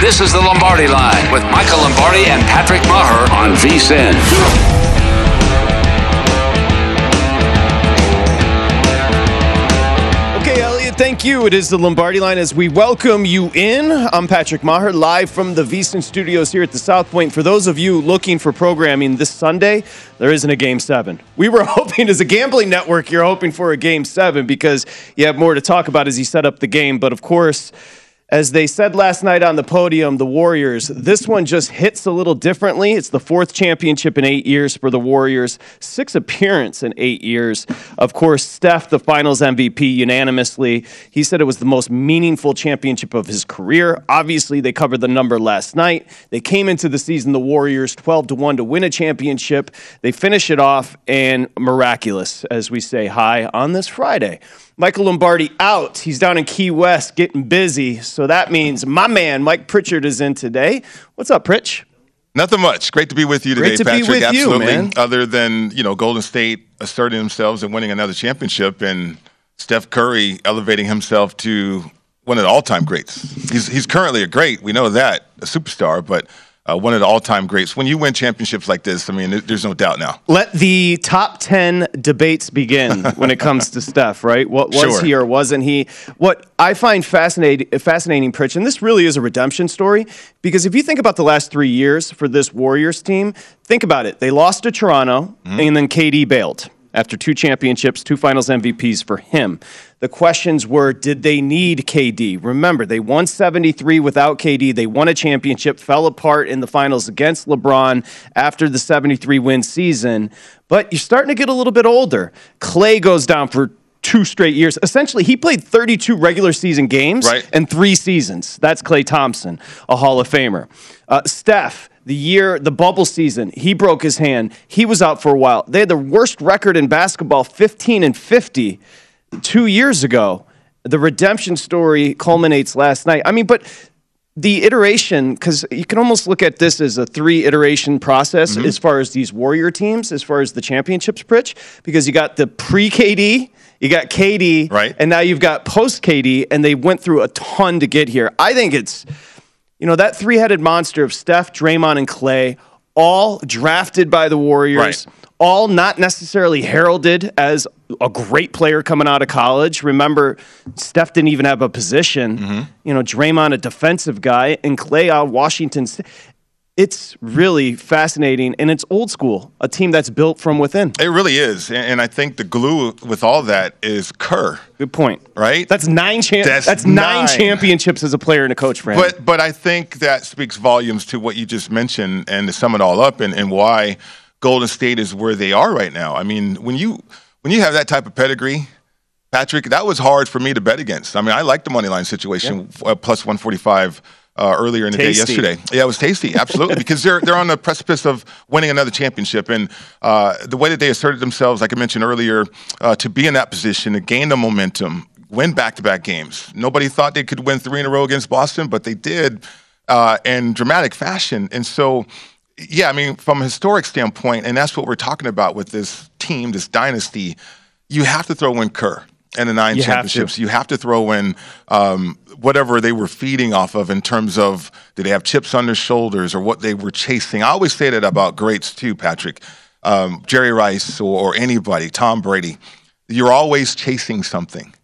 This is the Lombardi Line with Michael Lombardi and Patrick Maher on VSIN. Okay, Elliot, thank you. It is the Lombardi line as we welcome you in. I'm Patrick Maher, live from the VSIN studios here at the South Point. For those of you looking for programming this Sunday, there isn't a game seven. We were hoping, as a gambling network, you're hoping for a game seven because you have more to talk about as you set up the game. But of course, as they said last night on the podium, the Warriors, this one just hits a little differently. It's the fourth championship in eight years for the Warriors, six appearance in eight years. Of course, Steph, the finals MVP, unanimously. He said it was the most meaningful championship of his career. Obviously, they covered the number last night. They came into the season, the Warriors, 12 to 1 to win a championship. They finish it off, and miraculous, as we say hi on this Friday. Michael Lombardi out. He's down in Key West getting busy. So that means my man, Mike Pritchard, is in today. What's up, Pritch? Nothing much. Great to be with you today, Great to Patrick. be with you, Absolutely. man. Other than, you know, Golden State asserting themselves and winning another championship and Steph Curry elevating himself to one of the all-time greats. He's he's currently a great, we know that, a superstar, but uh, one of the all-time greats. When you win championships like this, I mean, there's no doubt now. Let the top 10 debates begin when it comes to Steph, right? What was Sure. he or wasn't he? What I find fascinating, fascinating, Pritch, and this really is a redemption story, because if you think about the last three years for this Warriors team, think about it. They lost to Toronto, and then KD bailed after two championships, two finals MVPs for him. The questions were did they need KD? Remember, they won 73 without KD. They won a championship, fell apart in the finals against LeBron after the 73 win season. But you're starting to get a little bit older. Klay goes down for two straight years. Essentially, he played 32 regular season games Right. and three seasons. That's Klay Thompson, a Hall of Famer. Uh, Steph, the year, the bubble season, he broke his hand. He was out for a while. They had the worst record in basketball, 15 and 50, two years ago. The redemption story culminates last night. I mean, but the iteration, because you can almost look at this as a three iteration process Mm-hmm. as far as these Warrior teams, as far as the championships, Pritch, because you got the pre KD, you got KD, Right. and now you've got post KD, and they went through a ton to get here. I think it's, you know, that three headed monster of Steph, Draymond, and Klay, all drafted by the Warriors. Right. All not necessarily heralded as a great player coming out of college. Remember, Steph didn't even have a position. Mm-hmm. You know, Draymond, a defensive guy, and Klay out Washington. It's really fascinating and it's old school, a team that's built from within. It really is, and, I think the glue with all that is Kerr. Good point. Right? That's nine. Cha- That's that's, nine, nine. championships as a player and a coach for him. But but I think that speaks volumes to what you just mentioned, and to sum it all up, and, and why Golden State is where they are right now. I mean, when you when you have that type of pedigree, Patrick, that was hard for me to bet against. I mean, I like the money line situation uh, plus one forty five. Uh, earlier in the Tasty. day yesterday, yeah, it was tasty, absolutely, because they're they're on the precipice of winning another championship, and uh, the way that they asserted themselves, like I mentioned earlier, uh, to be in that position, to gain the momentum, win back-to-back games. Nobody thought they could win three in a row against Boston, but they did uh, in dramatic fashion. And so, yeah, I mean, from a historic standpoint, and that's what we're talking about with this team, this dynasty, you have to throw in Kerr and the nine You have championships. You have to throw in um, whatever they were feeding off of in terms of did they have chips on their shoulders or what they were chasing. I always say that about greats too, Patrick. Um, Jerry Rice or, or anybody, Tom Brady. You're always chasing something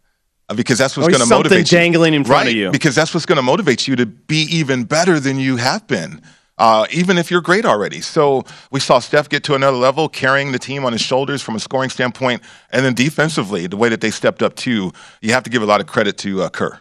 uh, because that's what's going to motivate you. Something dangling in front of you. Because that's what's going to motivate you to be even better than you have been. Uh, even if you're great already. So we saw Steph get to another level, carrying the team on his shoulders from a scoring standpoint, and then defensively, the way that they stepped up too. You have to give a lot of credit to uh, Kerr.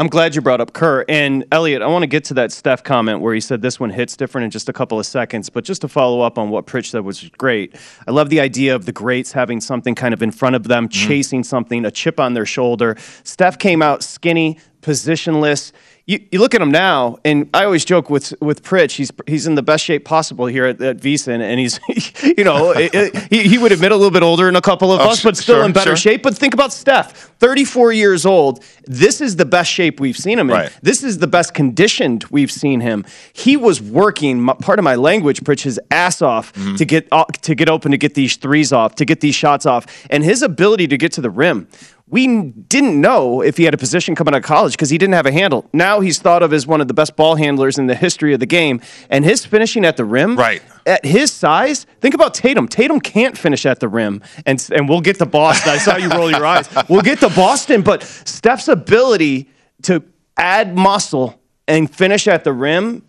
I'm glad you brought up Kerr. And Elliot, I want to get to that Steph comment where he said this one hits different in just a couple of seconds. But just to follow up on what Pritch said was great. I love the idea of the greats having something kind of in front of them, chasing something, a chip on their shoulder. Steph came out skinny, positionless. You, you look at him now, and I always joke with with Pritch. He's he's in the best shape possible here at, at VSIN, and he's you know it- it- he, he would admit a little bit older than a couple of Oh, us, but still sure, in better sure. shape. But think about Steph, 34 years old. This is the best shape we've seen him in. Right. This is the best conditioned we've seen him. He was working. my- Part of my language, Pritch, his ass off Mm-hmm. to get uh, to get open, to get these threes off, to get these shots off, and his ability to get to the rim. We didn't know if he had a position coming out of college because he didn't have a handle. Now he's thought of as one of the best ball handlers in the history of the game, and his finishing at the rim, Right. At his size, think about Tatum. Tatum can't finish at the rim, and and we'll get to Boston. I saw you roll your eyes. We'll get to Boston, but Steph's ability to add muscle and finish at the rim,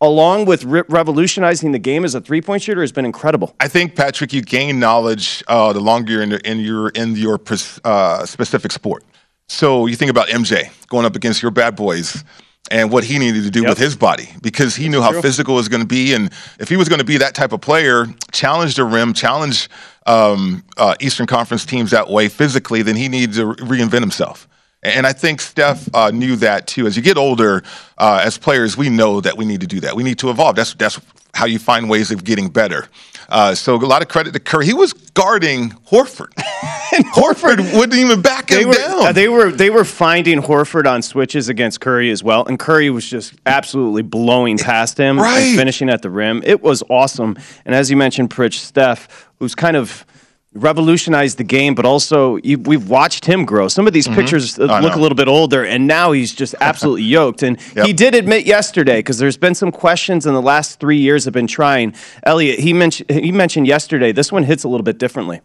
along with re- revolutionizing the game as a three point shooter, has been incredible. I think Patrick, you gain knowledge uh, the longer you're in, in your in your uh, specific sport. So you think about MJ going up against your bad boys and what he needed to do with his body because he knew how physical it was going to be, and if he was going to be that type of player, challenge the rim, challenge um, uh, Eastern Conference teams that way physically, then he needed to re- reinvent himself. And I think Steph uh, knew that too. As you get older, uh, as players, we know that we need to do that. We need to evolve. That's that's how you find ways of getting better. Uh, so a lot of credit to Curry. He was guarding Horford. and Horford wouldn't even back They him were, down. uh, they were they were finding Horford on switches against Curry as well, and Curry was just absolutely blowing past him Right. and finishing at the rim. It was awesome. And as you mentioned, Pritch Steph, who's kind of revolutionized the game, but also you, we've watched him grow. Some of these pictures uh, I look a little bit older, and now he's just absolutely yoked. And Yep. he did admit yesterday because there's been some questions in the last three years have been trying. Elliot, he mentioned he mentioned yesterday this one hits a little bit differently.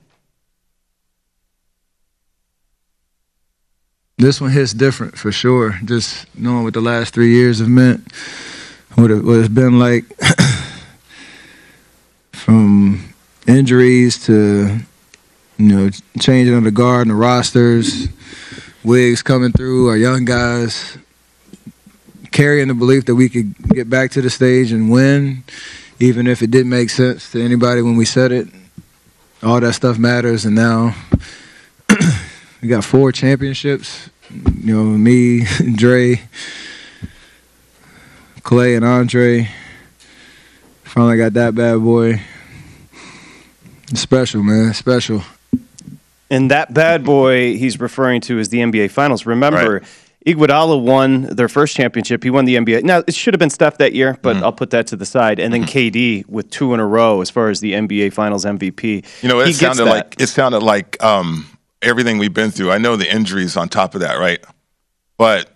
this one hits different for sure. Just knowing what the last three years have meant, what, it, what it's been like from injuries to you know changing of the guard and the rosters, Wiggs coming through, our young guys carrying the belief that we could get back to the stage and win, even if it didn't make sense to anybody when we said it. All that stuff matters, and now we got four championships. You know, me, Dre, Klay, and Andre. Finally got that bad boy. It's special, man. It's special. And that bad boy he's referring to is the NBA Finals. Remember, Iguodala won their first championship. He won the NBA. Now it should have been Steph that year, but Mm-hmm. I'll put that to the side. And then KD with two in a row as far as the NBA Finals MVP. You know, it He sounded like it sounded like um, everything we've been through. I know the injuries on top of that, right? But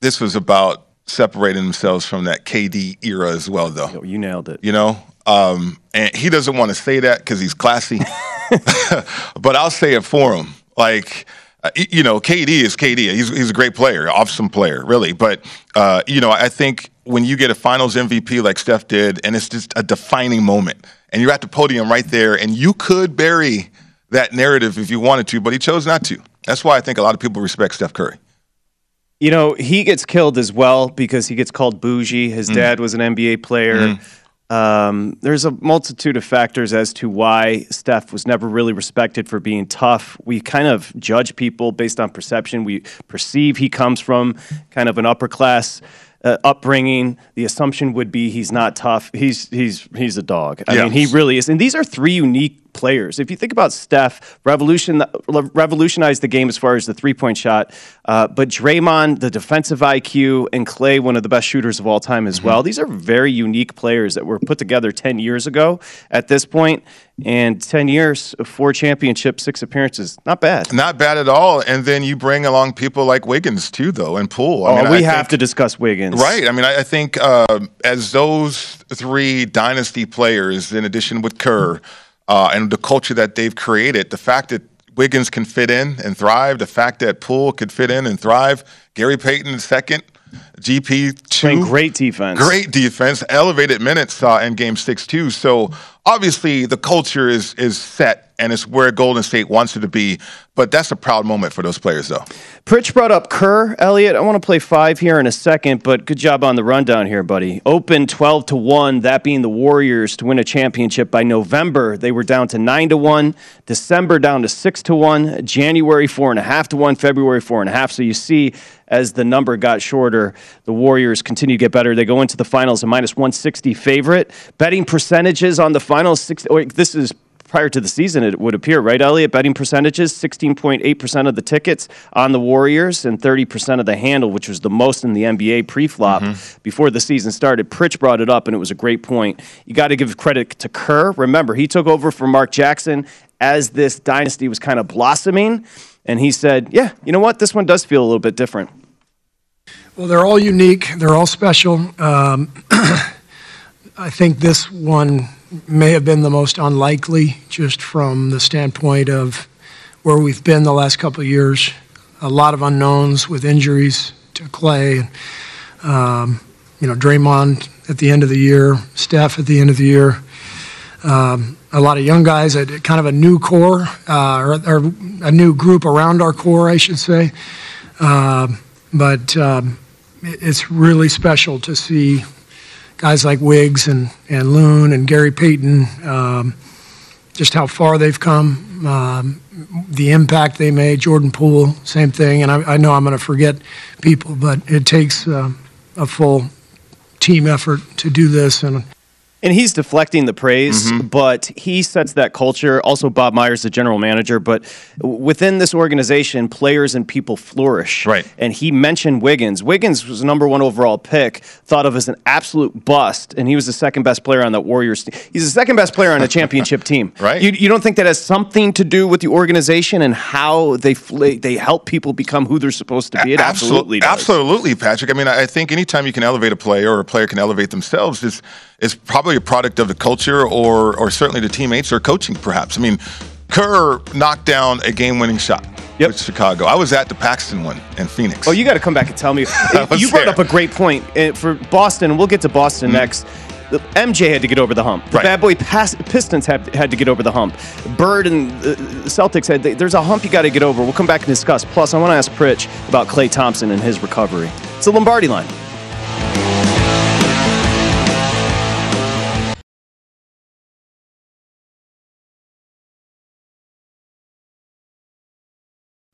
this was about separating themselves from that KD era as well, though. You nailed it. You know, um, and he doesn't want to say that because he's classy, but I'll say it for him. Like uh, you know, KD is KD. He's he's a great player, awesome player, really. But uh, you know, I think when you get a Finals MVP like Steph did, and it's just a defining moment, and you're at the podium right there, and you could bury that narrative if you wanted to, but he chose not to. That's why I think a lot of people respect Steph Curry. You know, he gets killed as well because he gets called bougie. His dad was an NBA player. Um, there's a multitude of factors as to why Steph was never really respected for being tough. We kind of judge people based on perception. We perceive he comes from kind of an upper class uh, upbringing. The assumption would be he's not tough. He's he's he's a dog. I mean, he really is. And these are three unique players. If you think about Steph, revolution revolutionized the game as far as the three point shot. Uh, but Draymond, the defensive IQ, and Klay, one of the best shooters of all time as well. These are very unique players that were put together ten years ago. At this point, and ten years, of four championships, six appearances, not bad. Not bad at all. And then you bring along people like Wiggins too, though, and Poole. I oh, mean, we I have think- to discuss Wiggins, Right. I mean, I, I think uh, as those three dynasty players, in addition with Kerr, uh, and the culture that they've created, the fact that Wiggins can fit in and thrive, the fact that Poole could fit in and thrive, Gary Payton second, GP two, Playing great defense. great defense, elevated minutes uh, in Game Six too. So obviously the culture is is set and it's where Golden State wants it to be. But that's a proud moment for those players, though. Pritch brought up Kerr, Elliot. I want to play five here in a second, but good job on the rundown here, buddy. Open 12 to 1, that being the Warriors to win a championship by November. They were down to 9 to 1, December down to 6 to 1, January 4.5 to 1, February 4.5. So you see, as the number got shorter, the Warriors continue to get better. They go into the finals a minus 160 favorite. Betting percentages on the finals, six, oh, this is prior to the season, it would appear, right, Elliot? Betting percentages 16.8% of the tickets on the Warriors and 30% of the handle, which was the most in the NBA pre flop mm-hmm. before the season started. Pritch brought it up, and it was a great point. You got to give credit to Kerr. Remember, he took over for Mark Jackson as this dynasty was kind of blossoming, and he said, Yeah, you know what? This one does feel a little bit different. Well, they're all unique. They're all special. Um, I think this one may have been the most unlikely, just from the standpoint of where we've been the last couple of years. A lot of unknowns with injuries to Klay, um, you know, Draymond at the end of the year, Steph at the end of the year. Um, a lot of young guys, kind of a new core, uh, or, or a new group around our core, I should say. Um but um, it's really special to see guys like Wiggs and, and Loon and Gary Payton, um, just how far they've come, um, the impact they made. Jordan Poole, same thing. And I, I know I'm going to forget people, but it takes uh, a full team effort to do this. And And he's deflecting the praise, mm-hmm. but he sets that culture. Also, Bob Myers, the general manager. But within this organization, players and people flourish. Right. And he mentioned Wiggins. Wiggins was the number one overall pick, thought of as an absolute bust, and he was the second best player on that Warriors team. He's the second best player on a championship team. Right. You, you don't think that has something to do with the organization and how they fl- they help people become who they're supposed to be? It absolutely does. Absolutely, Patrick. I mean, I I think anytime you can elevate a player or a player can elevate themselves is is probably a product of the culture or or certainly the teammates or coaching, perhaps. I mean, Kerr knocked down a game-winning shot Yep. with Chicago. I was at the Paxson one in Phoenix. Oh, you got to come back and tell me. you brought there. up a great point Uh, for Boston. We'll get to Boston next. MJ had to get over the hump. The Right. bad boy Pas- Pistons had, had to get over the hump. Bird and uh, Celtics had. There's a hump you got to get over. We'll come back and discuss. Plus, I want to ask Pritch about Klay Thompson and his recovery. It's the Lombardi line.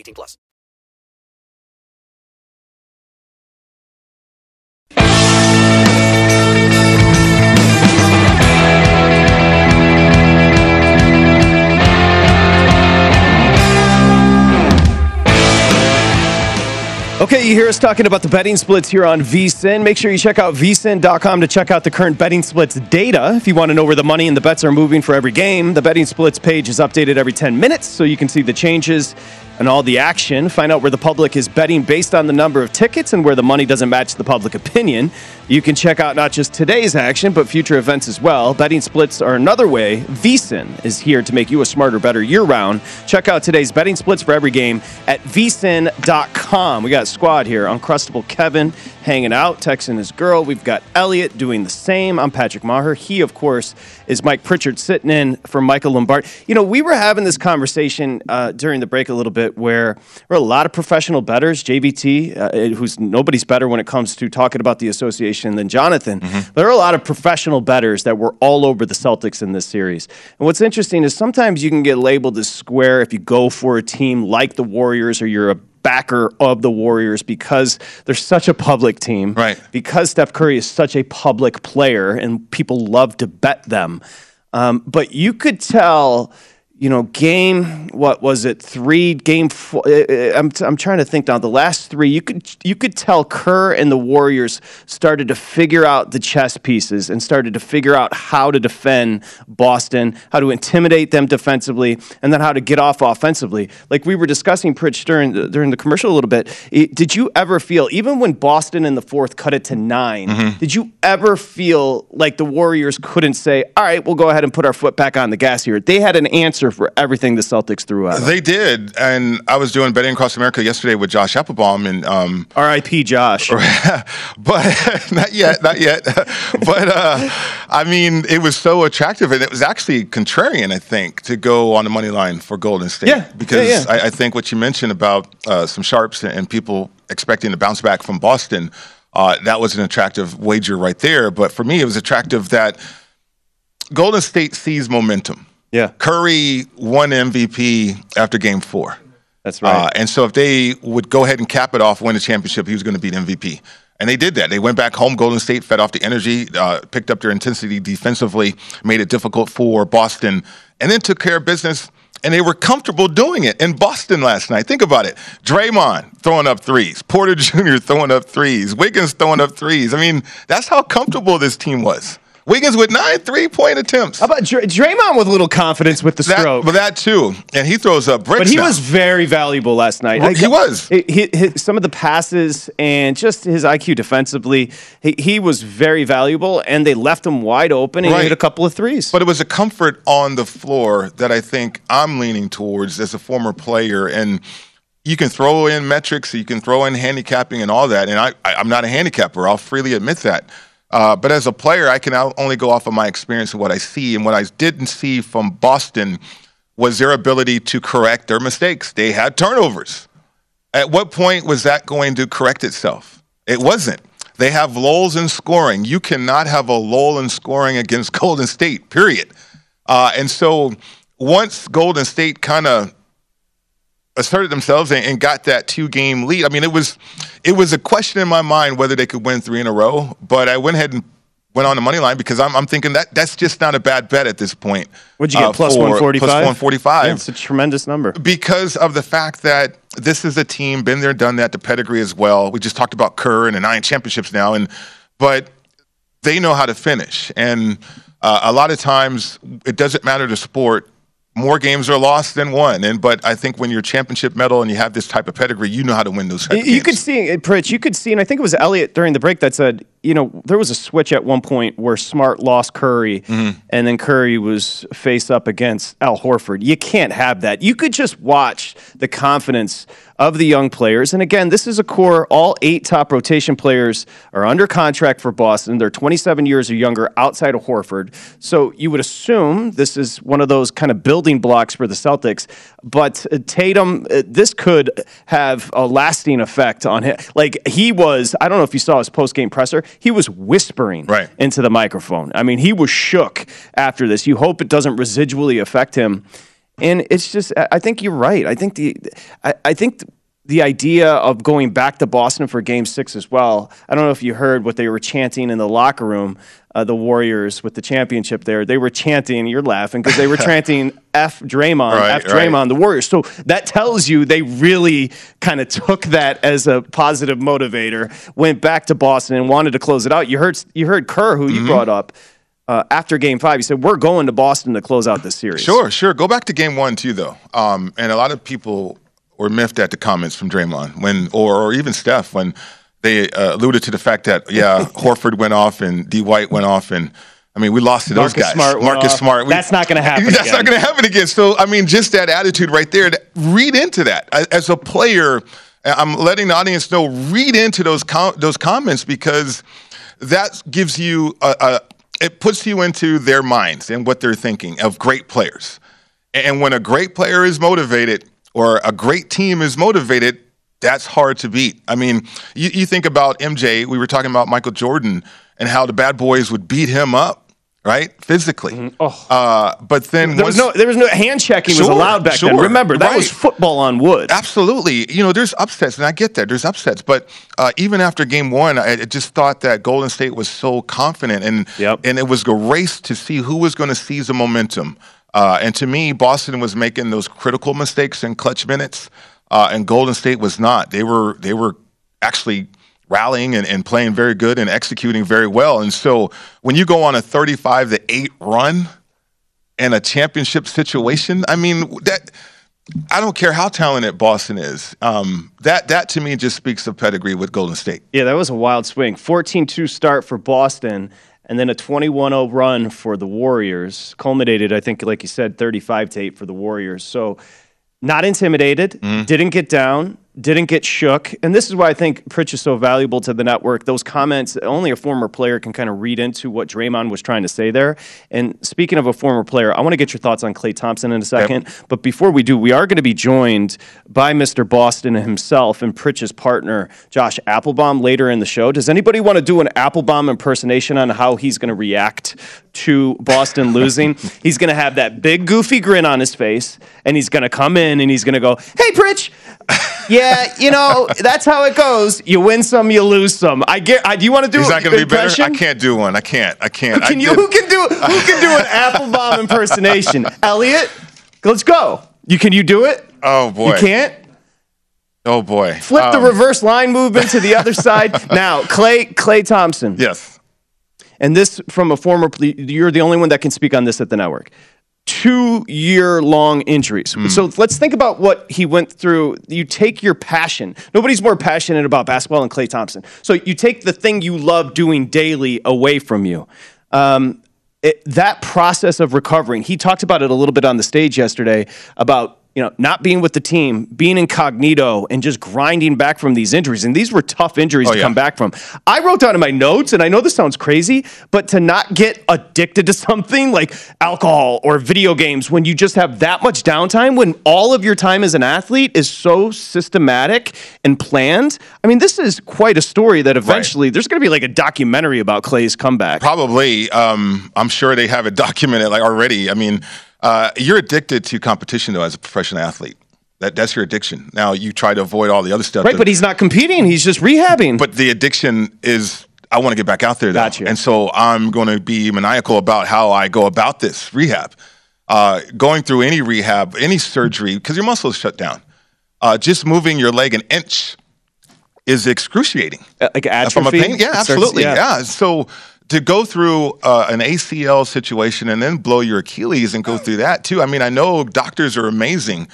18 plus. Okay, you hear us talking about the betting splits here on VSIN. Make sure you check out vsin.com to check out the current betting splits data. If you want to know where the money and the bets are moving for every game, the betting splits page is updated every 10 minutes so you can see the changes and all the action. Find out where the public is betting based on the number of tickets and where the money doesn't match the public opinion. You can check out not just today's action, but future events as well. Betting splits are another way. VSIN is here to make you a smarter, better year round. Check out today's betting splits for every game at vsin.com. We got squad here Uncrustable Kevin hanging out, texting his girl. We've got Elliot doing the same. I'm Patrick Maher. He, of course, is Mike Pritchard sitting in for Michael Lombard. You know, we were having this conversation uh, during the break a little bit where there are a lot of professional betters, JVT, uh, who's nobody's better when it comes to talking about the association than Jonathan. Mm-hmm. But there are a lot of professional betters that were all over the Celtics in this series. And what's interesting is sometimes you can get labeled as square if you go for a team like the Warriors or you're a backer of the Warriors because they're such a public team. Right. Because Steph Curry is such a public player and people love to bet them. Um, but you could tell, you know, game what was it? Three game. Four, uh, I'm I'm trying to think now. The last three, you could you could tell Kerr and the Warriors started to figure out the chess pieces and started to figure out how to defend Boston, how to intimidate them defensively, and then how to get off offensively. Like we were discussing, Pritch during during the commercial a little bit. It, did you ever feel, even when Boston in the fourth cut it to 9 Mm-hmm. did you ever feel like the Warriors couldn't say, "All right, we'll go ahead and put our foot back on the gas here"? They had an answer for everything the Celtics threw at them. They did, and I was doing betting across America yesterday with Josh Appelbaum, and um, R.I.P. Josh. but not yet, not yet. but uh, I mean, it was so attractive, and it was actually contrarian, I think, to go on the money line for Golden State. Yeah, because yeah, yeah. I, I think what you mentioned about uh, some sharps and people expecting to bounce back from Boston, uh, that was an attractive wager right there. But for me, it was attractive that Golden State sees momentum. Yeah. Curry won MVP after Game Four. That's right. Uh, and so if they would go ahead and cap it off, win the championship, he was going to beat MVP. And they did that. They went back home. Golden State fed off the energy, uh, picked up their intensity defensively, made it difficult for Boston, and then took care of business. And they were comfortable doing it in Boston last night. Think about it. Draymond throwing up threes, Porter Jr. throwing up threes, Wiggins throwing up threes. I mean, that's how comfortable this team was. Wiggins with nine three point attempts. How about Dr- Draymond with a little confidence with the That, stroke? but that too. And he throws up bricks. But he now. was very valuable last night. He was. He, he- he- some of the passes and just his IQ defensively, he, he was very valuable, and they left him wide open and he hit a couple of threes. But it was a comfort on the floor that I think I'm leaning towards as a former player. And you can throw in metrics, you can throw in handicapping and all that. And I, I, I'm not a handicapper. I'll freely admit that. Uh, but as a player, I can only go off of my experience and what I see. And what I didn't see from Boston was their ability to correct their mistakes. They had turnovers. At what point was that going to correct itself? It wasn't. They have lulls in scoring. You cannot have a lull in scoring against Golden State, period. Uh, and so once Golden State kind of asserted themselves and, and got that two game lead, I mean, it was it was a question in my mind whether they could win three in a row. But I went ahead and went on the money line because I'm, I'm thinking that that's just not a bad bet at this point. What'd you get? uh, plus for- one forty five. Plus 145 It's a tremendous number. because of the fact that this is a team been there, done that, the pedigree as well. We just talked about Kerr and the nine championships now, and but they know how to finish, and uh, a lot of times it doesn't matter the sport. More games are lost than won, and but I think when you're championship medal and you have this type of pedigree, you know how to win those. You games. could see, uh, Pritch, you could see, and I think it was Elliot during the break that said, you know, there was a switch at one point where Smart lost Curry, Mm-hmm. and then Curry was face up against Al Horford. You can't have that. You could just watch the confidence of the young players. And again, this is a core. All eight top rotation players are under contract for Boston. They're 27 years or younger outside of Horford. So you would assume this is one of those kind of building blocks for the Celtics. But uh, Tatum, uh, this could have a lasting effect on him. Like he was, I don't know if you saw his post game presser, he was whispering Right. into the microphone. I mean, he was shook after this. You hope it doesn't residually affect him. And it's just, I think you're right. I think the, I, I think the idea of going back to Boston for Game Six as well. I don't know if you heard what they were chanting in the locker room. Uh, the Warriors with the championship there, they were chanting. You're laughing because they were chanting "F Draymond, Right, F right. Draymond." The Warriors. So that tells you they really kind of took that as a positive motivator. Went back to Boston and wanted to close it out. You heard you heard Kerr, who Mm-hmm. you brought up. Uh, after game five, he said, We're going to Boston to close out this series. Sure, sure. Go back to game one too, though. Um, and a lot of people were miffed at the comments from Draymond when, or, or even Steph when they uh, alluded to the fact that yeah, Horford went off and D White went off, and I mean we lost to those Marcus guys. Smart Marcus off. Smart. We- That's not gonna happen That's again. not going to happen again. So I mean, just that attitude right there. Read into that as a player. I'm letting the audience know. Read into those com- those comments because that gives you a, a it puts you into their minds and what they're thinking of great players. And when a great player is motivated or a great team is motivated, that's hard to beat. I mean, you, you think about MJ, we were talking about Michael Jordan and how the bad boys would beat him up, right? Physically. Uh, but then Mm-hmm. There was no there was no hand checking was allowed back then. Remember, that was football on wood. Absolutely. You know, there's upsets, and I get that. There's upsets. But uh, even after game one, I, I just thought that Golden State was so confident, and, and it was a race to see who was going to seize the momentum. Uh, and to me, Boston was making those critical mistakes in clutch minutes, uh, and Golden State was not. They were they were actually rallying and, and playing very good and executing very well. And so when you go on a 35 to 8 run in a championship situation, I mean that I don't care how talented Boston is. Um, that that to me just speaks of pedigree with Golden State. Yeah, that was a wild swing. 14-2 start for Boston, and then a 21-0 run for the Warriors. Culminated, I think, like you said, 35 to 8 for the Warriors. So not intimidated, Mm-hmm. didn't get down, didn't get shook. And this is why I think Pritch is so valuable to the network. Those comments, only a former player can kind of read into what Draymond was trying to say there. And speaking of a former player, I want to get your thoughts on Klay Thompson in a second. But before we do, we are going to be joined by Mr. Boston himself and Pritch's partner, Josh Appelbaum, later in the show. Does anybody want to do an Appelbaum impersonation on how he's going to react to Boston losing? he's going to have that big, goofy grin on his face, and he's going to come in and he's going to go, Hey, Pritch. yeah, you know that's how it goes. You win some, you lose some. I get. I, do you want to do? Is that going to be better? impression? I can't do one. I can't. I can't. Who can I you? did- Who can do? Who can do an Appelbaum impersonation? Elliot, let's go. You can you do it? Oh boy. You can't. Oh boy. Flip the Um, reverse line movement to the other side. Now, Klay Klay Thompson. Yes. And this from a former. You're the only one that can speak on this at the network. Two year long injuries. Hmm. So let's think about what he went through. You take your passion. Nobody's more passionate about basketball than Klay Thompson. So you take the thing you love doing daily away from you. Um, it, that process of recovering, he talked about it a little bit on the stage yesterday about you know, not being with the team, being incognito, and just grinding back from these injuries. And these were tough injuries Oh, to yeah. come back from. I wrote down in my notes, and I know this sounds crazy, but to not get addicted to something like alcohol or video games when you just have that much downtime, when all of your time as an athlete is so systematic and planned. I mean, this is quite a story that eventually there's going to be like a documentary about Klay's comeback. Probably. Um, I'm sure they have it documented like already. I mean, uh, you're addicted to competition though as a professional athlete. That that's your addiction. Now you try to avoid all the other stuff. Right, but he's not competing. He's just rehabbing. But the addiction is I want to get back out there. Though. Gotcha. And so I'm going to be maniacal about how I go about this rehab. Uh, going through any rehab, any surgery, because your muscles shut down. Uh, just moving your leg an inch is excruciating. like From a pain, yeah, It starts- absolutely, yeah. yeah. So to go through uh, an ACL situation and then blow your Achilles and go through that too. I mean, I know doctors are amazing,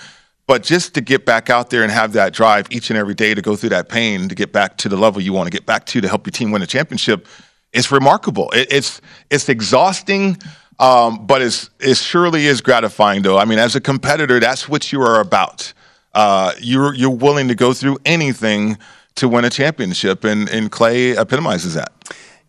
but just to get back out there and have that drive each and every day to go through that pain to get back to the level you want to get back to to help your team win a championship, it's remarkable. It, it's it's exhausting. Um, but it's, it surely is gratifying, though. I mean, as a competitor, that's what you are about. Uh, you're you're willing to go through anything to win a championship, and and Klay epitomizes that.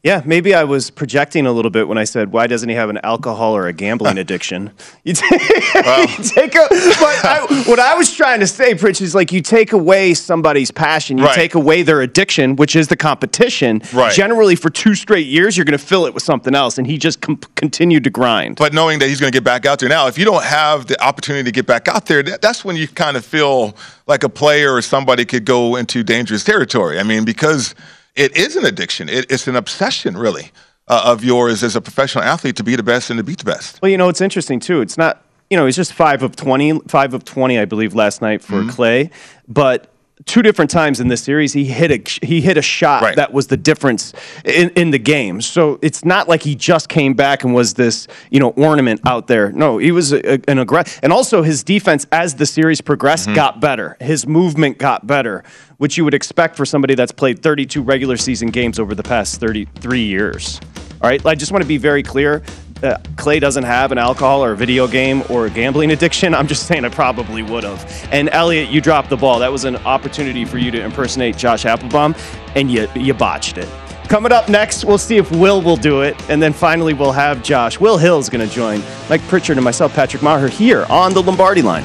Yeah, maybe I was projecting a little bit when I said, "Why doesn't he have an alcohol or a gambling addiction?" You take, you take a, but I, what I was trying to say, Pritch, is like you take away somebody's passion, you Right. take away their addiction, which is the competition. Right. Generally, for two straight years, you're going to fill it with something else, and he just com- continued to grind. But knowing that he's going to get back out there now, if you don't have the opportunity to get back out there, that, that's when you kind of feel like a player or somebody could go into dangerous territory. I mean, because it is an addiction, it, it's an obsession, really, uh, of yours as a professional athlete to be the best and to beat the best. Well, you know, it's interesting too. It's not, you know, he's just five of 20, five of 20, I believe, last night for Mm-hmm. Klay. But two different times in this series, he hit a he hit a shot that was the difference in, in the game. So it's not like he just came back and was this, you know, ornament out there. No, he was a, an aggressive, and also his defense as the series progressed Mm-hmm. got better. His movement got better, which you would expect for somebody that's played 32 regular season games over the past 33 years. All right, I just want to be very clear. Uh, Klay doesn't have an alcohol or video game or gambling addiction. I'm just saying I probably would have. And Elliot, you dropped the ball. That was an opportunity for you to impersonate Josh Appelbaum, and you you botched it. Coming up next, we'll see if Will will do it, and then finally we'll have Josh. Will Hill's going to join Mike Pritchard and myself, Patrick Maher, here on the Lombardi Line.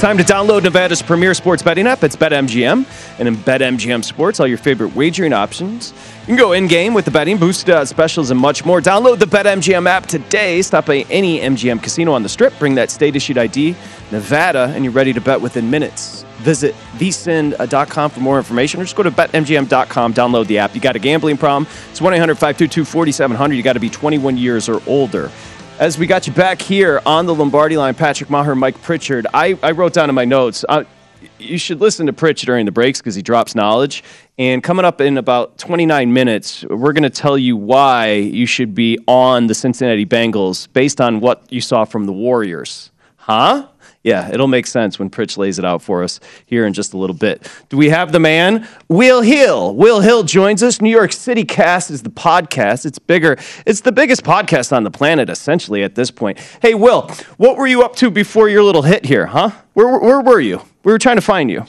It's time to download Nevada's premier sports betting app. It's BetMGM. And in BetMGM Sports, all your favorite wagering options. You can go in game with the betting, boosted odds uh, specials, and much more. Download the BetMGM app today. Stop by any MGM casino on the strip. Bring that state issued ID, Nevada, and you're ready to bet within minutes. Visit vsin.com for more information or just go to betmgm.com, download the app. You got a gambling problem? It's 1 800 522 4700. You got to be 21 years or older. As we got you back here on the Lombardi line, Patrick Maher, Mike Pritchard, I, I wrote down in my notes, uh, you should listen to Pritch during the breaks because he drops knowledge. And coming up in about 29 minutes, we're going to tell you why you should be on the Cincinnati Bengals based on what you saw from the Warriors. Huh? Yeah, it'll make sense when Pritch lays it out for us here in just a little bit. Do we have the man? Will Hill. Will Hill joins us. New York City Cast is the podcast. It's bigger. It's the biggest podcast on the planet, essentially, at this point. Hey, Will, what were you up to before your little hit here, huh? Where, where were you? We were trying to find you.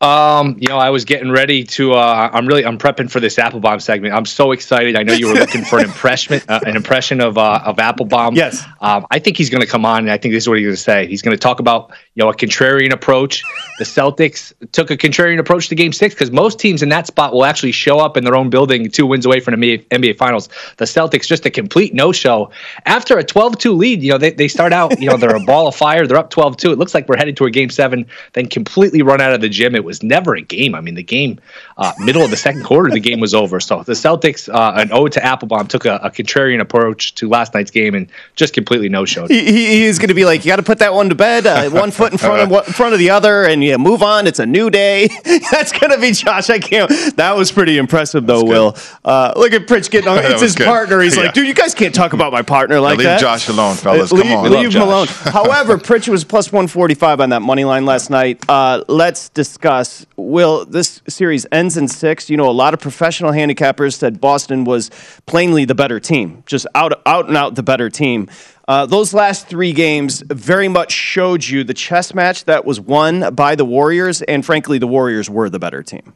Um, you know, I was getting ready to. Uh, I'm really. I'm prepping for this Appelbaum segment. I'm so excited. I know you were looking for an impression, uh, an impression of uh, of Appelbaum. Yes. Um, I think he's going to come on, and I think this is what he's going to say. He's going to talk about know a contrarian approach. The Celtics took a contrarian approach to Game Six because most teams in that spot will actually show up in their own building, two wins away from the NBA, Finals. The Celtics just a complete no show after a 12-2 lead. You know, they they start out. You know, they're a ball of fire. They're up 12-2. It looks like we're headed to a Game Seven. Then completely run out of the gym. It was never a game. I mean, the game, uh, middle of the second quarter, the game was over. So the Celtics, uh, an ode to Appelbaum, took a, a contrarian approach to last night's game and just completely no showed. He, he, he's going to be like, you got to put that one to bed. Uh, one foot foot in front of one, in front of the other, and you move on. It's a new day. That's gonna be Josh. I can't. That was pretty impressive, though. Will uh, look at Pritch getting on. It's his good. partner. He's Yeah. like, dude, you guys can't talk about my partner like leave that. Leave Josh alone, fellas. Uh, Come leave, on. leave him alone. However, Pritch was plus 145 on that money line last night. Uh, let's discuss. Will this series ends in six? You know, a lot of professional handicappers said Boston was plainly the better team, just out, out and out the better team. Uh, those last three games very much showed you the chess match that was won by the Warriors, and frankly, the Warriors were the better team.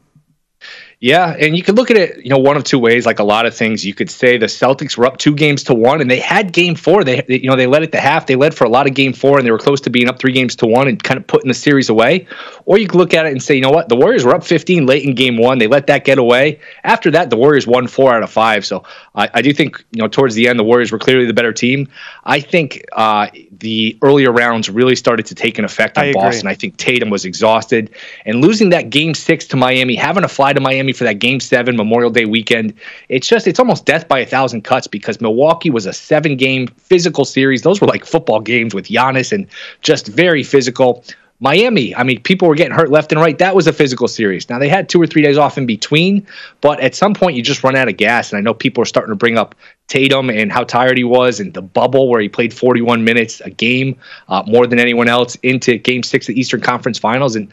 Yeah, and you could look at it, you know, one of two ways. Like a lot of things, you could say the Celtics were up two games to one, and they had Game Four. They, you know, they led at the half. They led for a lot of Game Four, and they were close to being up three games to one and kind of putting the series away. Or you could look at it and say, you know what, the Warriors were up 15 late in Game One. They let that get away. After that, the Warriors won four out of five. So I, I do think, you know, towards the end, the Warriors were clearly the better team. I think uh, the earlier rounds really started to take an effect on I. Boston. I think Tatum was exhausted, and losing that Game Six to Miami, having to fly to Miami for that Game Seven Memorial Day weekend, it's just it's almost death by a thousand cuts because Milwaukee was a seven-game physical series. Those were like football games with Giannis and just very physical. Miami, I mean, people were getting hurt left and right. That was a physical series. Now they had two or three days off in between, but at some point you just run out of gas. And I know people are starting to bring up Tatum and how tired he was, and the bubble where he played 41 minutes a game, uh, more than anyone else, into Game Six of the Eastern Conference Finals. And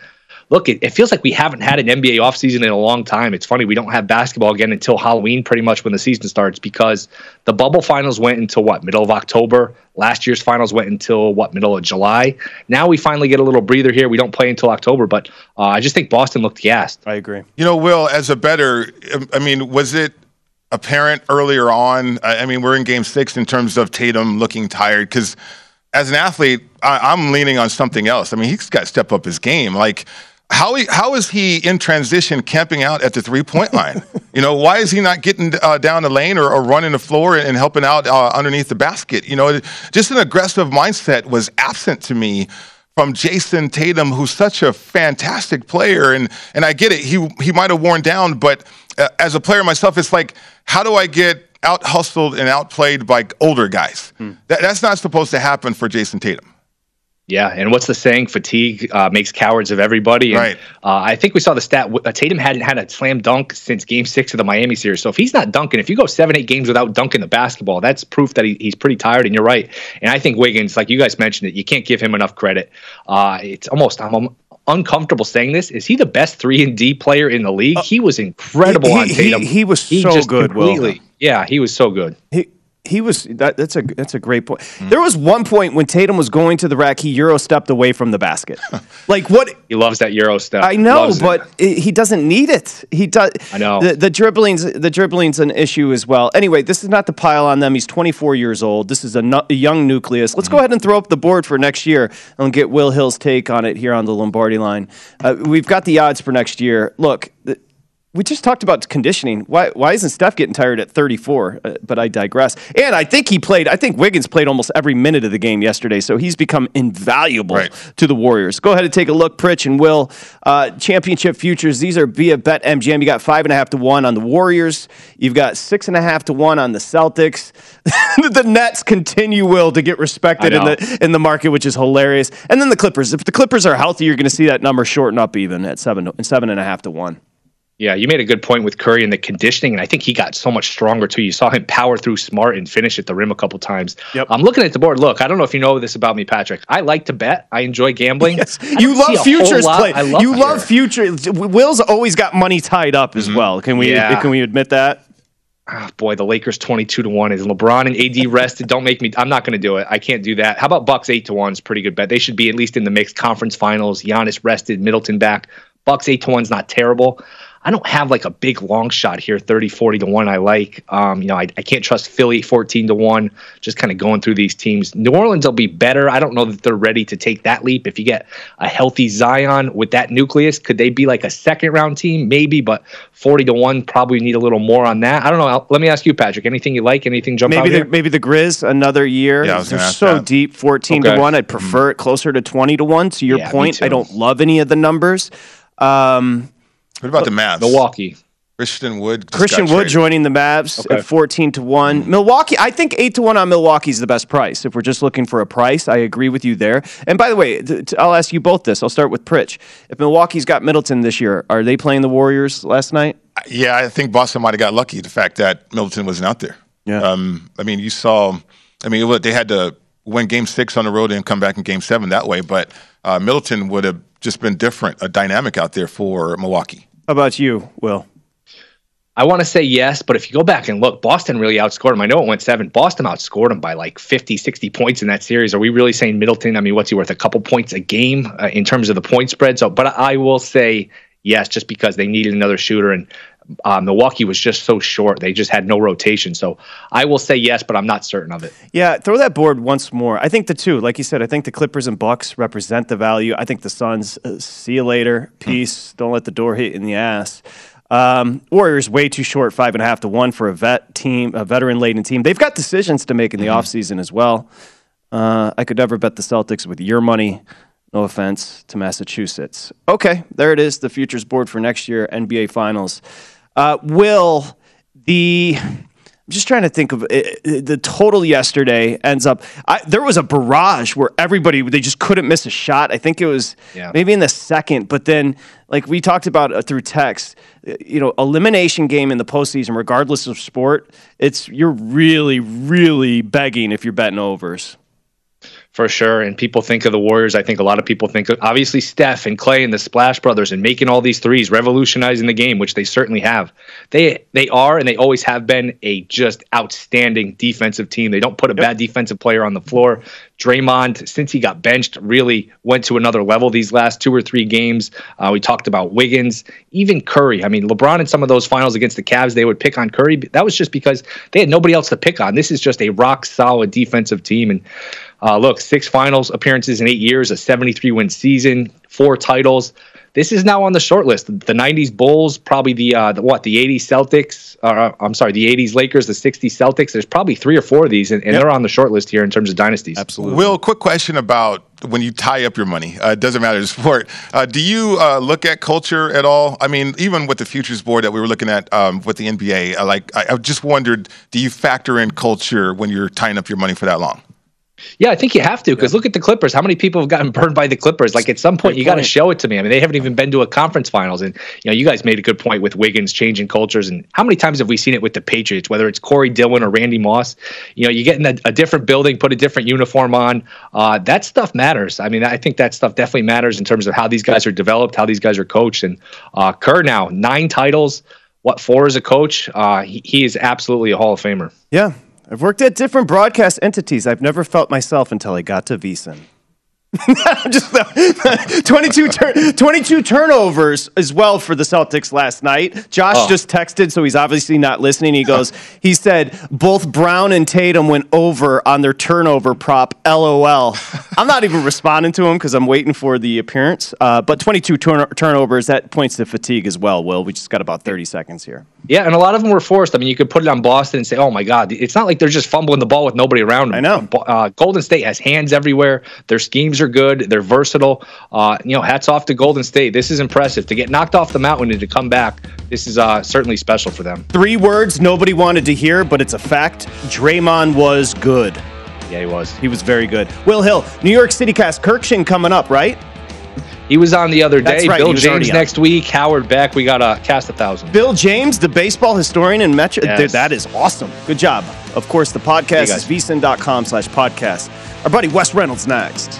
look, it, it feels like we haven't had an NBA offseason in a long time. It's funny, we don't have basketball again until Halloween, pretty much when the season starts, because the bubble finals went until what, middle of October? Last year's finals went until what, middle of July? Now we finally get a little breather here. We don't play until October, but uh, I just think Boston looked gassed. I agree. You know, Will, as a bettor, I mean, was it apparent earlier on? I I mean, we're in game six in terms of Tatum looking tired because as an athlete, I, I'm leaning on something else. I mean, he's got to step up his game. Like, how, he, how is he in transition camping out at the three point line? you know, why is he not getting uh, down the lane or, or running the floor and helping out uh, underneath the basket? You know, just an aggressive mindset was absent to me from Jayson Tatum, who's such a fantastic player. And and I get it, he he might have worn down, but uh, as a player myself, it's like, how do I get out hustled and outplayed by older guys? That, that's not supposed to happen for Jayson Tatum. Yeah, and what's the saying? Fatigue uh, makes cowards of everybody. And, Right. Uh, I think we saw the stat. uh, Tatum hadn't had a slam dunk since Game Six of the Miami series. So if he's not dunking, if you go seven, eight games without dunking the basketball, that's proof that he, he's pretty tired. And you're right. And I think Wiggins, like you guys mentioned it, you can't give him enough credit. Uh, it's almost I'm um, uncomfortable saying this. Is he the best three and D player in the league? he was incredible he- on Tatum. he was so good, Will. Yeah, he was so good. He he was that, that's a that's a great point. There was one point when Tatum was going to the rack, he euro stepped away from the basket. like what He loves that Euro stuff. I know, Loves but i he doesn't need it. He does. I know. the, the dribbling's the dribbling's an issue as well. Anyway, this is not to pile on them. He's 24 years old. This is a, nu- a young nucleus. Let's go ahead and throw up the board for next year and get Will Hill's take on it here on the Lombardi line. Uh, we've got the odds for next year. Look. We just talked about conditioning. Why, why isn't Steph getting tired at 34? Uh, but I digress. And I think he played, I think Wiggins played almost every minute of the game yesterday, so he's become invaluable to the Warriors. Go ahead and take a look, Pritch and Will. Uh, championship futures, these are via BetMGM. You got five and a half to one on the Warriors. You've got six and a half to one on the Celtics. the Nets continue, Will, to get respected in the in the market, which is hilarious. And then the Clippers. If the Clippers are healthy, you're going to see that number shorten up even at seven, to- seven and a half to one. Yeah, you made a good point with Curry and the conditioning, and I think he got so much stronger too. You saw him power through smart and finish at the rim a couple times. Yep. I'm looking at the board. Look, I don't know if you know this about me, Patrick. I like to bet. I enjoy gambling. I You don't see a love futures play. I love you it. love futures. Will's always got money tied up as well. Can we Mm-hmm. Yeah. can we admit that? Ah, boy, the Lakers 22 to 1 is LeBron and AD rested. Don't make me I'm not going to do it. I can't do that. How about Bucks 8 to 1 is pretty good bet. They should be at least in the mixed conference finals. Giannis rested, Middleton back. Bucks 8 to 1 is not terrible. I don't have like a big long shot here, 30, 40 to 1 I like. Um, you know, I, I can't trust Philly 14 to 1, just kind of going through these teams. New Orleans will be better. I don't know that they're ready to take that leap. If you get a healthy Zion with that nucleus, could they be like a second round team? Maybe, but 40 to 1 probably need a little more on that. I don't know. I'll- Let me ask you, Patrick. Anything you like? Anything jump out Maybe here? the maybe the Grizz another year. Yeah, I was They're so that. deep, fourteen Okay. to one. I'd prefer it closer to twenty to one. To your Yeah, point, I don't love any of the numbers. Um, What about the Mavs? Milwaukee. Christian Wood. Christian Wood traded. joining the Mavs Okay. at 14 to 1. Milwaukee, I think 8 to 1 on Milwaukee is the best price. If we're just looking for a price, I agree with you there. And by the way, th- t- I'll ask you both this. I'll start with Pritch. If Milwaukee's got Middleton this year, are they playing the Warriors last night? Yeah, I think Boston might have got lucky the fact that Middleton wasn't out there. Yeah. Um, I mean, you saw. I mean, look, they had to win Game Six on the road and come back in Game Seven that way. But uh, Middleton would have just been different, a dynamic out there for Milwaukee. How about you, Will? I want to say yes, but if you go back and look, Boston really outscored them. I know it went seven. Boston outscored them by like 50, 60 points in that series. Are we really saying Middleton? I mean, what's he worth? A couple points a game uh, in terms of the point spread. So, but I will say yes, just because they needed another shooter and uh, Milwaukee was just so short. They just had no rotation. So I will say yes, but I'm not certain of it. Yeah, throw that board once more. I think the two, like you said, I think the Clippers and Bucks represent the value. I think the Suns, uh, see you later, peace. Don't let the door hit you in the ass. Um, Warriors way too short, five and a half to one for a vet team, a veteran laden team. They've got decisions to make in the offseason as well. Uh, I could never bet the Celtics with your money. No offense to Massachusetts. Okay, there it is. The futures board for next year NBA Finals. Uh, will the I'm just trying to think of it, it- the total yesterday ends up. I, there was a barrage where everybody they just couldn't miss a shot. I think it was Yeah. maybe in the second, but then like we talked about uh, through text, you know, elimination game in the postseason, regardless of sport, it's you're really really begging if you're betting overs. For sure. And people think of the Warriors. I think a lot of people think of obviously Steph and Klay and the Splash Brothers and making all these threes, revolutionizing the game, which they certainly have. They they are and they always have been a just outstanding defensive team. They don't put a bad defensive player on the floor. Draymond, since he got benched, really went to another level these last two or three games. Uh, we talked about Wiggins, even Curry. I mean, LeBron in some of those finals against the Cavs, they would pick on Curry. but That was just because they had nobody else to pick on. This is just a rock solid defensive team. And uh, look, six finals appearances in eight years, a 73 win season, four titles. This is now on the short list. The 90s Bulls, probably the, uh, the what, the 80s Celtics, uh, I'm sorry, the 80s Lakers, the 60s Celtics. There's probably three or four of these, and, and they're on the short list here in terms of dynasties. Absolutely. Will, quick question about when you tie up your money. Uh, it doesn't matter the sport. Uh, do you uh, look at culture at all? I mean, even with the futures board that we were looking at um, with the NBA, uh, like I, I just wondered, do you factor in culture when you're tying up your money for that long? Yeah, I think you have to because look at the Clippers. How many people have gotten burned by the Clippers? Like at some point, Good you got to show it to me. I mean, they haven't even been to a conference finals, and you know, you guys made a good point with Wiggins changing cultures. And how many times have we seen it with the Patriots? Whether it's Corey Dillon or Randy Moss, you know, you get in a, a different building, put a different uniform on. Uh, that stuff matters. I mean, I think that stuff definitely matters in terms of how these guys are developed, how these guys are coached. And uh, Kerr now nine titles. What four as a coach? Uh, he, he is absolutely a Hall of Famer. Yeah, I've worked at different broadcast entities. I've never felt myself until I got to VSiN. Just 22, tur- 22 turnovers as well for the Celtics last night. Josh Oh. just texted, so he's obviously not listening. He goes, he said, both Brown and Tatum went over on their turnover prop. LOL. I'm not even responding to him because I'm waiting for the appearance. Uh, but 22 turn- turnovers, that points to fatigue as well, Will. We just got about 30 seconds here. Yeah, and a lot of them were forced. I mean, you could put it on Boston and say, "Oh my God!" It's not like they're just fumbling the ball with nobody around them. I know. Uh, Golden State has hands everywhere. Their schemes are good. They're versatile. Uh, you know, hats off to Golden State. This is impressive to get knocked off the mountain and to come back. This is uh, certainly special for them. Three words nobody wanted to hear, but it's a fact. Draymond was good. Yeah, he was. He was very good. Will Hill, New York City cast Kirkshin coming up, right? He was on the other day. right, Bill James next week. Howard Beck. We got a uh, cast a thousand. Bill James, the baseball historian and Metro. Yes. Dude, that is awesome. Good job. Of course, the podcast Hey, is vsin.com slash podcast. Our buddy Wes Reynolds next.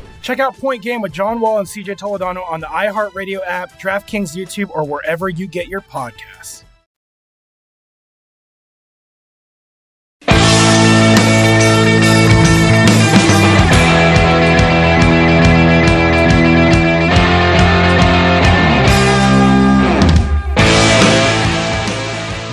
Check out Point Game with John Wall and CJ Toledano on the iHeartRadio app, DraftKings YouTube, or wherever you get your podcasts.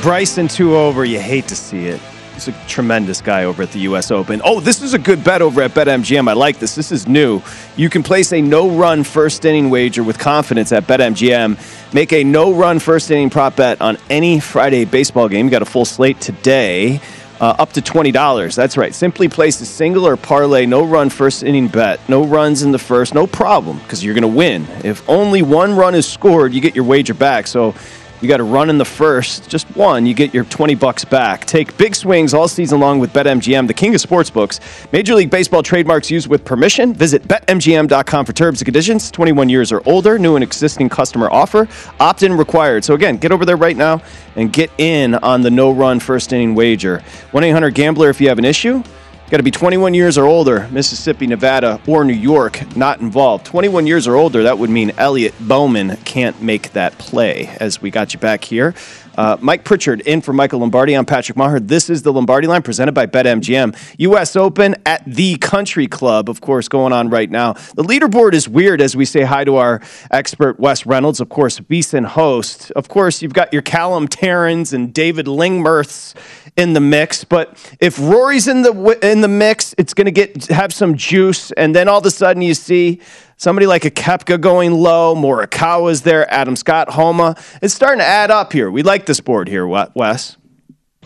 Bryson two over. You hate to see it. He's a tremendous guy over at the U.S. Open. Oh, this is a good bet over at BetMGM. I like this. This is new. You can place a no-run first inning wager with confidence at BetMGM. Make a no-run first inning prop bet on any Friday baseball game. You got a full slate today. Uh, up to $20. That's right. Simply place a single or parlay no run first inning bet. No runs in the first, no problem, because you're going to win. If only one run is scored, you get your wager back. So you got to run in the first, just one, you get your 20 bucks back. Take big swings all season long with BetMGM, the king of sportsbooks. Major League Baseball trademarks used with permission. Visit betmgm.com for terms and conditions. 21 years or older, new and existing customer offer. Opt-in required. So again, get over there right now and get in on the no-run first inning wager. 1-800-GAMBLER if you have an issue. Got to be 21 years or older, Mississippi, Nevada, or New York, not involved. 21 years or older, that would mean Elliot Bowman can't make that play, as we got you back here. Uh, Mike Pritchard in for Michael Lombardi. I'm Patrick Maher. This is the Lombardi line presented by BetMGM. U.S. Open at the Country Club, of course, going on right now. The leaderboard is weird as we say hi to our expert, Wes Reynolds, of course, VSiN host. Of course, you've got your Callum Tarrens and David Lingmerths in the mix. But if Rory's in the in the mix, it's going to get have some juice, and then all of a sudden you see somebody like a Koepka going low, Morikawa's there, Adam Scott, Homa. It's starting to add up here. We like this board here, Wes.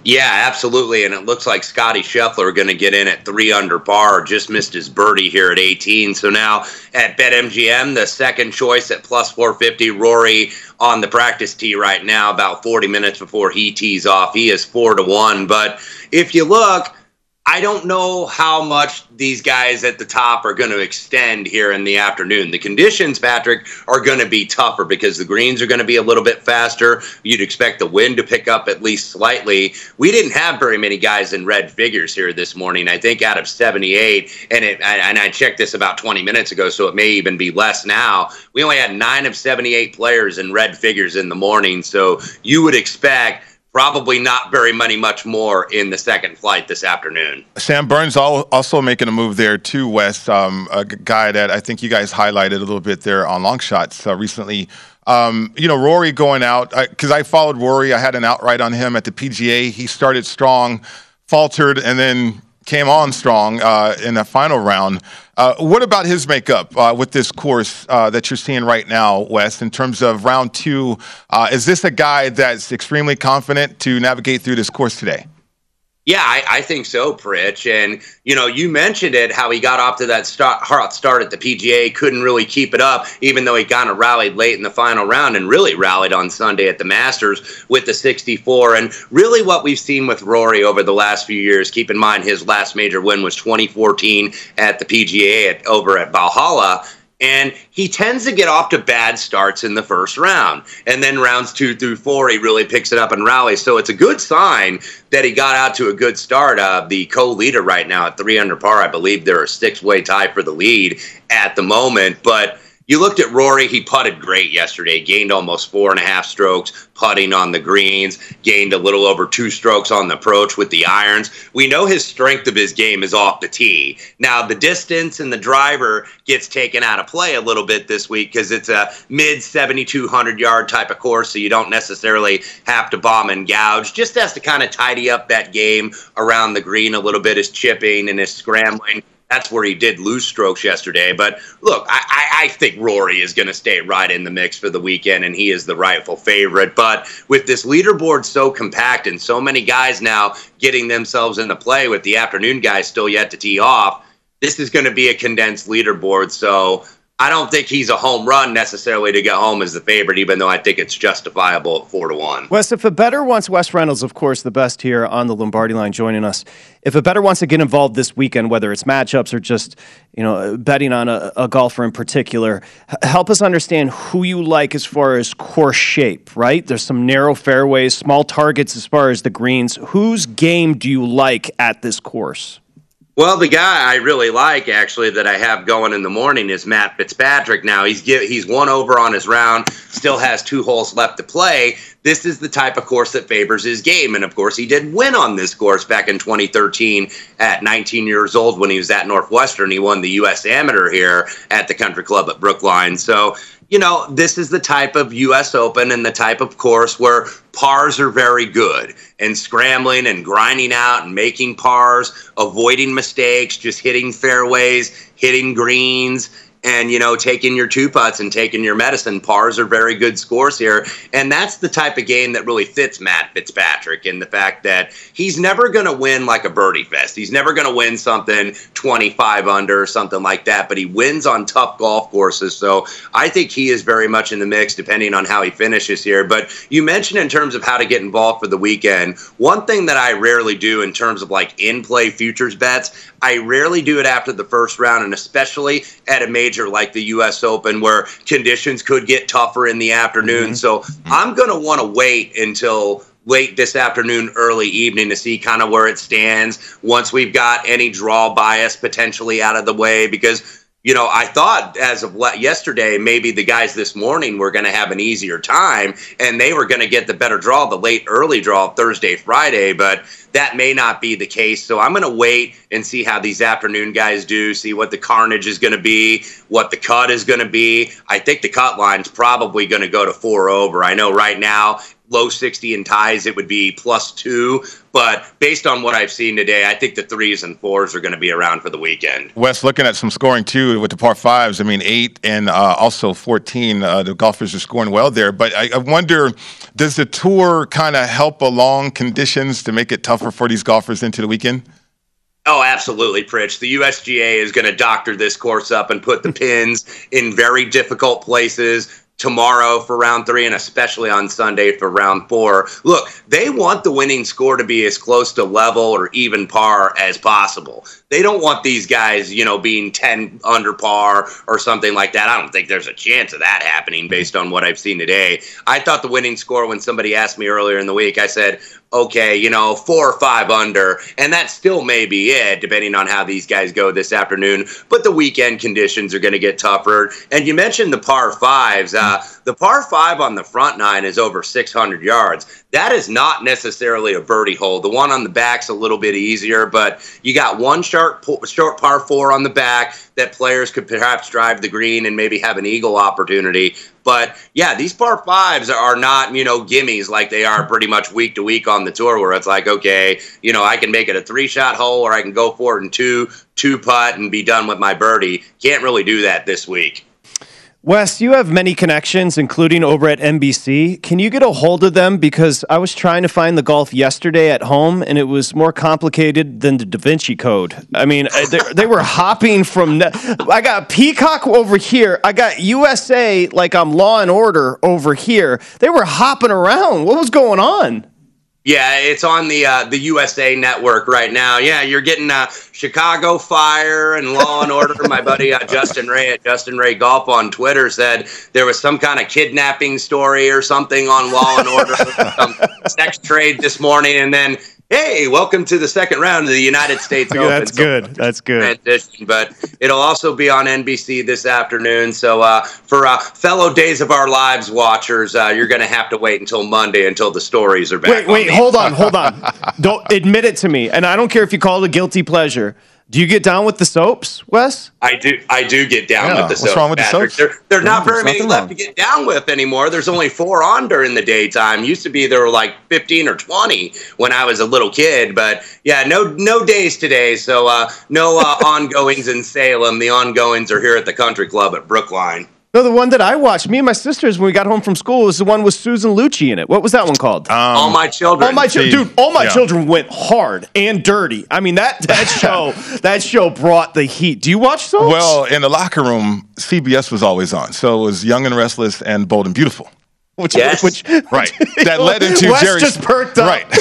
Yeah, absolutely. And it looks like Scotty Scheffler going to get in at three under par. Just missed his birdie here at 18. So now at BetMGM, the second choice at plus 450, Rory on the practice tee right now, about 40 minutes before he tees off. He is four to one. But if you look, I don't know how much these guys at the top are going to extend here in the afternoon. The conditions, Patrick, are going to be tougher because the greens are going to be a little bit faster. You'd expect the wind to pick up at least slightly. We didn't have very many guys in red figures here this morning. I think out of 78, and it, and I checked this about 20 minutes ago, so it may even be less now. We only had nine of 78 players in red figures in the morning, so you would expect probably not very many much more in the second flight this afternoon. Sam Burns also making a move there too, Wes. Um, a guy that I think you guys highlighted a little bit there on long shots uh, recently. Um, you know, Rory going out because I, followed Rory. I had an outright on him at the PGA. He started strong, faltered, and then came on strong uh, in the final round. Uh, what about his makeup uh, with this course uh, that you're seeing right now, Wes, in terms of round two? Uh, is this a guy that's extremely confident to navigate through this course today? Yeah, I, I, think so, Pritch. And, you know, you mentioned it, how he got off to that start, hot start at the PGA, couldn't really keep it up, even though he kind of rallied late in the final round and really rallied on Sunday at the Masters with the 64. And really what we've seen with Rory over the last few years, keep in mind his last major win was 2014 at the PGA at, over at Valhalla and he tends to get off to bad starts in the first round. And then rounds two through four, he really picks it up and rallies. So it's a good sign that he got out to a good start. Uh, the co leader right now at three under par, I believe they're a six way tie for the lead at the moment. But you looked at Rory, he putted great yesterday, gained almost four and a half strokes putting on the greens, gained a little over two strokes on the approach with the irons. We know his strength of his game is off the tee. Now, the distance and the driver gets taken out of play a little bit this week because it's a mid 7,200 yard type of course, so you don't necessarily have to bomb and gouge. Just has to kind of tidy up that game around the green a little bit, his chipping and his scrambling that's where he did lose strokes yesterday. But look, I, I think Rory is going to stay right in the mix for the weekend, and he is the rightful favorite. But with this leaderboard so compact and so many guys now getting themselves into play, with the afternoon guys still yet to tee off, this is going to be a condensed leaderboard. So I don't think he's a home run necessarily to get home as the favorite, even though I think it's justifiable at four to one. Wes, if a bettor wants Wes Reynolds, of course, the best here on the Lombardi line, joining us. If a bettor wants to get involved this weekend, whether it's matchups or just you know betting on a, a golfer in particular, help us understand who you like as far as course shape. Right? There's some narrow fairways, small targets as far as the greens. Whose game do you like at this course? Well, the guy I really like actually that I have going in the morning is Matt Fitzpatrick. Now he's he's one over on his round, still has two holes left to play. This is the type of course that favors his game, and of course he did win on this course back in 2013 at 19 years old when he was at Northwestern. He won the U.S. Amateur here at the Country Club at Brookline. So you know, this is the type of U.S. Open and the type of course where pars are very good and scrambling and grinding out and making pars, avoiding mistakes, just hitting fairways, hitting greens, and you know taking your two putts and taking your medicine. Pars are very good scores here. And that's the type of game that really fits matt fitzpatrick in the fact that he's never going to win like a birdie fest. He's never going to win something 25 under or something like that but he wins on tough golf courses. So i think he is very much in the mix depending on how he finishes here. But you mentioned in terms of how to get involved for the weekend. One thing that i rarely do in terms of like in play futures bets i rarely do it after the first round and especially at a major like the U.S. Open, where conditions could get tougher in the afternoon. Mm-hmm. So mm-hmm. I'm going to want to wait until late this afternoon, early evening to see kind of where it stands once we've got any draw bias potentially out of the way because you know, I thought as of yesterday, maybe the guys this morning were going to have an easier time and they were going to get the better draw, the late early draw Thursday, Friday, but that may not be the case. So I'm going to wait and see how these afternoon guys do, see what the carnage is going to be, what the cut is going to be. I think the cut line's probably going to go to four over. I know right now low 60 in ties, it would be plus two. But based on what I've seen today, I think the threes and fours are going to be around for the weekend. Wes, looking at some scoring too with the par fives, I mean, eight and uh, also 14, uh, the golfers are scoring well there. But I, I wonder, does the tour kind of help along conditions to make it tougher for these golfers into the weekend? Oh, absolutely, Pritch. The USGA is going to doctor this course up and put the pins in very difficult places tomorrow for round three and especially on Sunday for round four. Look, they want the winning score to be as close to level or even par as possible. They don't want these guys, you know, being 10 under par or something like that. I don't think there's a chance of that happening based on what I've seen today. I thought the winning score when somebody asked me earlier in the week, I said, okay, you know, four or five under, and that still may be it, depending on how these guys go this afternoon. But the weekend conditions are going to get tougher. And you mentioned the par fives. Uh, the par five on the front nine is over 600 yards. That is not necessarily a birdie hole. The one on the back's a little bit easier, but you got one short, short par four on the back that players could perhaps drive the green and maybe have an eagle opportunity. But yeah, these par fives are not, you know, gimmies like they are pretty much week to week on the tour where it's like, okay, you know, I can make it a three shot hole or I can go for it in two, two putt and be done with my birdie. Can't really do that this week. Wes, you have many connections, including over at NBC. Can you get a hold of them? Because I was trying to find the golf yesterday at home, and it was more complicated than the Da Vinci Code. I mean, they, they were hopping from. Ne- I got Peacock over here. I got USA, like I'm Law and Order over here. They were hopping around. What was going on? Yeah, it's on the uh, the USA Network right now. Yeah, you're getting uh, Chicago Fire and Law and Order. My buddy uh, Justin Ray at Justin Ray Golf on Twitter said there was some kind of kidnapping story or something on Law and Order, some sex trade this morning, and then hey, welcome to the second round of the United States Open. That's good. That's good. Transition, but it'll also be on NBC this afternoon. So uh, for uh, fellow Days of Our Lives watchers, uh, you're going to have to wait until Monday until the stories are back. Wait, wait, the- hold on, hold on. Don't admit it to me. And I don't care if you call it a guilty pleasure. Do you get down with the soaps, Wes? I do. I do get down Yeah, with the soaps. what's wrong with the soaps? There, there are not very many left wrong. to get down with anymore. There's only four on during the daytime. Used to be there were like 15 or 20 when I was a little kid. But yeah, no no days today. So uh, no uh, ongoings in Salem. The ongoings are here at the Country Club at Brookline. No, the one that I watched, me and my sisters, when we got home from school, was the one with Susan Lucci in it. What was that one called? Um, All my children. All my children, dude. All my yeah. children went hard and dirty. I mean that that show that show brought the heat. Do you watch soaps? Well, in the locker room, CBS was always on. So it was Young and Restless and Bold and Beautiful. Which Yes. which Right. That led into Wes Jerry's. just perked up. Right.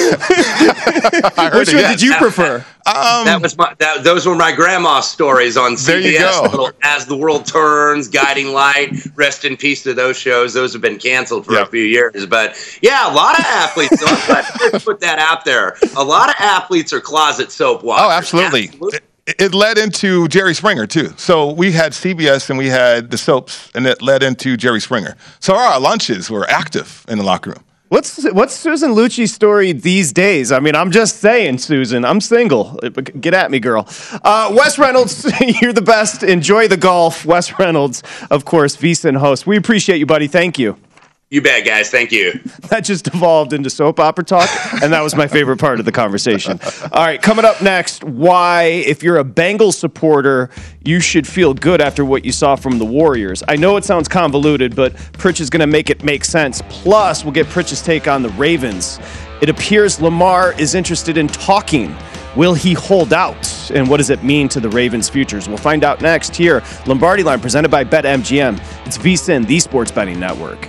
I heard Which it, one yes. did you prefer? Um, that was my. That, those were my grandma's stories on CBS. There you go. Little As the World Turns, Guiding Light. Rest in peace to those shows. Those have been canceled for a few years. But yeah, a lot of athletes. so I'm glad you put that out there. A lot of athletes are closet soap watchers. Oh, absolutely. It, it led into Jerry Springer too. So we had CBS and we had the soaps, and it led into Jerry Springer. So our lunches were active in the locker room. What's what's Susan Lucci's story these days? I mean, I'm just saying, Susan, I'm single. Get at me, girl. Uh, Wes Reynolds, you're the best. Enjoy the golf. Wes Reynolds, of course, VSiN host. We appreciate you, buddy. Thank you. You bet, guys. Thank you. That just evolved into soap opera talk, and that was my favorite part of the conversation. All right, coming up next, why, if you're a Bengals supporter, you should feel good after what you saw from the Warriors. I know it sounds convoluted, but Pritch is going to make it make sense. Plus, we'll get Pritch's take on the Ravens. It appears Lamar is interested in talking. Will he hold out? And what does it mean to the Ravens' futures? We'll find out next here. Lombardi Line presented by BetMGM. It's VSIN, the Sports Betting Network.